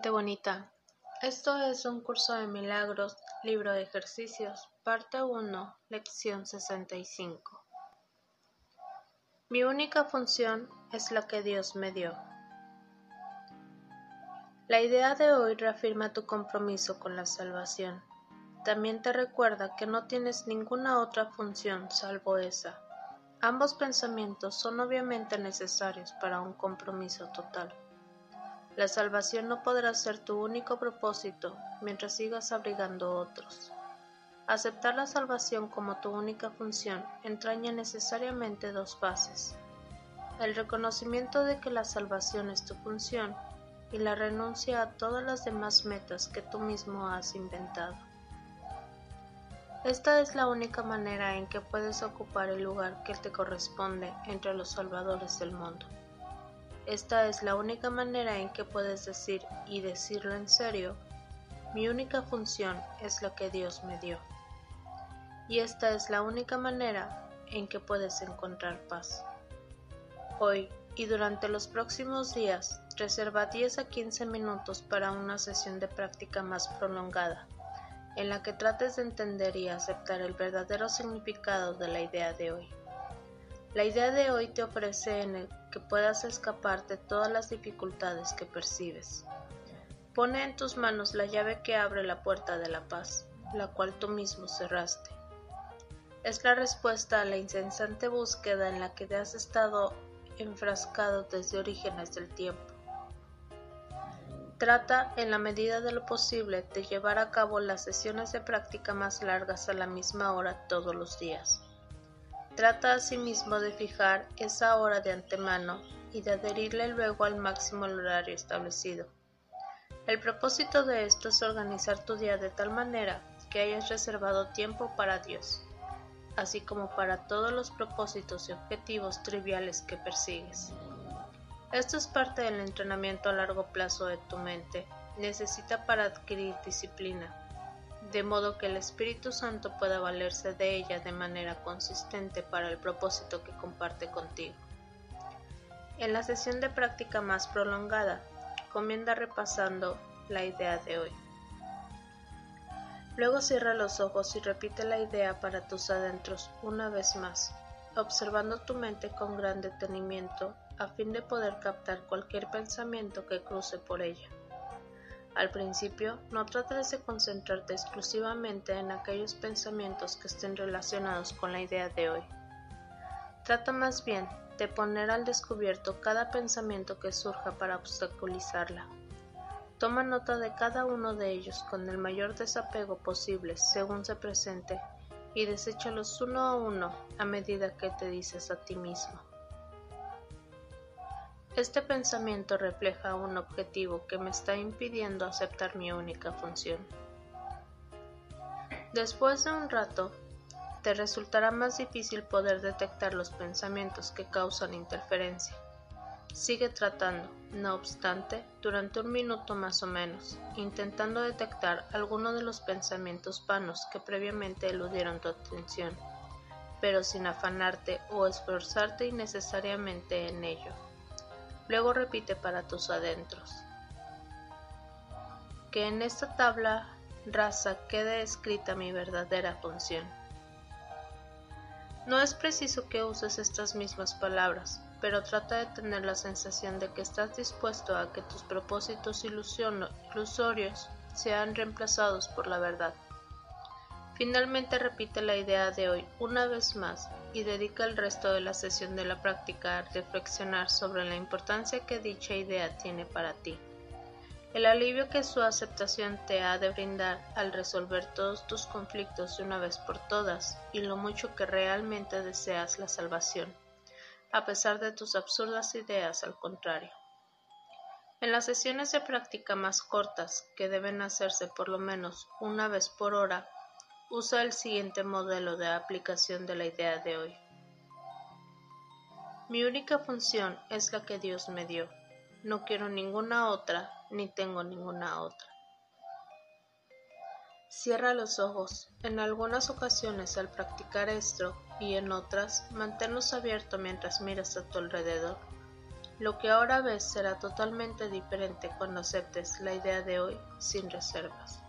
bonita. Esto es un curso de milagros, libro de ejercicios, parte 1, lección 65. Mi única función es la que Dios me dio. La idea de hoy reafirma tu compromiso con la salvación. También te recuerda que no tienes ninguna otra función salvo esa. Ambos pensamientos son obviamente necesarios para un compromiso total. La salvación no podrá ser tu único propósito mientras sigas abrigando otros. Aceptar la salvación como tu única función entraña necesariamente dos fases. El reconocimiento de que la salvación es tu función y la renuncia a todas las demás metas que tú mismo has inventado. Esta es la única manera en que puedes ocupar el lugar que te corresponde entre los salvadores del mundo. Esta es la única manera en que puedes decir, y decirlo en serio, mi única función es la que Dios me dio. Y esta es la única manera en que puedes encontrar paz. Hoy y durante los próximos días, reserva 10 a 15 minutos para una sesión de práctica más prolongada, en la que trates de entender y aceptar el verdadero significado de la idea de hoy. La idea de hoy te ofrece en el que puedas escapar de todas las dificultades que percibes. Pone en tus manos la llave que abre la puerta de la paz, la cual tú mismo cerraste. Es la respuesta a la incesante búsqueda en la que te has estado enfrascado desde orígenes del tiempo. Trata, en la medida de lo posible, de llevar a cabo las sesiones de práctica más largas a la misma hora todos los días. Trata asimismo de fijar esa hora de antemano y de adherirle luego al máximo horario establecido. El propósito de esto es organizar tu día de tal manera que hayas reservado tiempo para Dios, así como para todos los propósitos y objetivos triviales que persigues. Esto es parte del entrenamiento a largo plazo de tu mente. Necesita para adquirir disciplina, de modo que el Espíritu Santo pueda valerse de ella de manera consistente para el propósito que comparte contigo. En la sesión de práctica más prolongada, comienza repasando la idea de hoy. Luego cierra los ojos y repite la idea para tus adentros una vez más, observando tu mente con gran detenimiento a fin de poder captar cualquier pensamiento que cruce por ella. Al principio, no trates de concentrarte exclusivamente en aquellos pensamientos que estén relacionados con la idea de hoy. Trata más bien de poner al descubierto cada pensamiento que surja para obstaculizarla. Toma nota de cada uno de ellos con el mayor desapego posible según se presente y deséchalos uno a uno a medida que te dices a ti mismo. Este pensamiento refleja un objetivo que me está impidiendo aceptar mi única función. Después de un rato, te resultará más difícil poder detectar los pensamientos que causan interferencia. Sigue tratando, no obstante, durante un minuto más o menos, intentando detectar alguno de los pensamientos vanos que previamente eludieron tu atención, pero sin afanarte o esforzarte innecesariamente en ello. Luego repite para tus adentros. Que en esta tabla rasa quede escrita mi verdadera función. No es preciso que uses estas mismas palabras, pero trata de tener la sensación de que estás dispuesto a que tus propósitos ilusorios sean reemplazados por la verdad. Finalmente repite la idea de hoy una vez más y dedica el resto de la sesión de la práctica a reflexionar sobre la importancia que dicha idea tiene para ti, el alivio que su aceptación te ha de brindar al resolver todos tus conflictos de una vez por todas y lo mucho que realmente deseas la salvación, a pesar de tus absurdas ideas al contrario. En las sesiones de práctica más cortas, que deben hacerse por lo menos una vez por hora, Usa el siguiente modelo de aplicación de la idea de hoy. Mi única función es la que Dios me dio. No quiero ninguna otra, ni tengo ninguna otra. Cierra los ojos. En algunas ocasiones al practicar esto y en otras, manténlos abiertos mientras miras a tu alrededor. Lo que ahora ves será totalmente diferente cuando aceptes la idea de hoy sin reservas.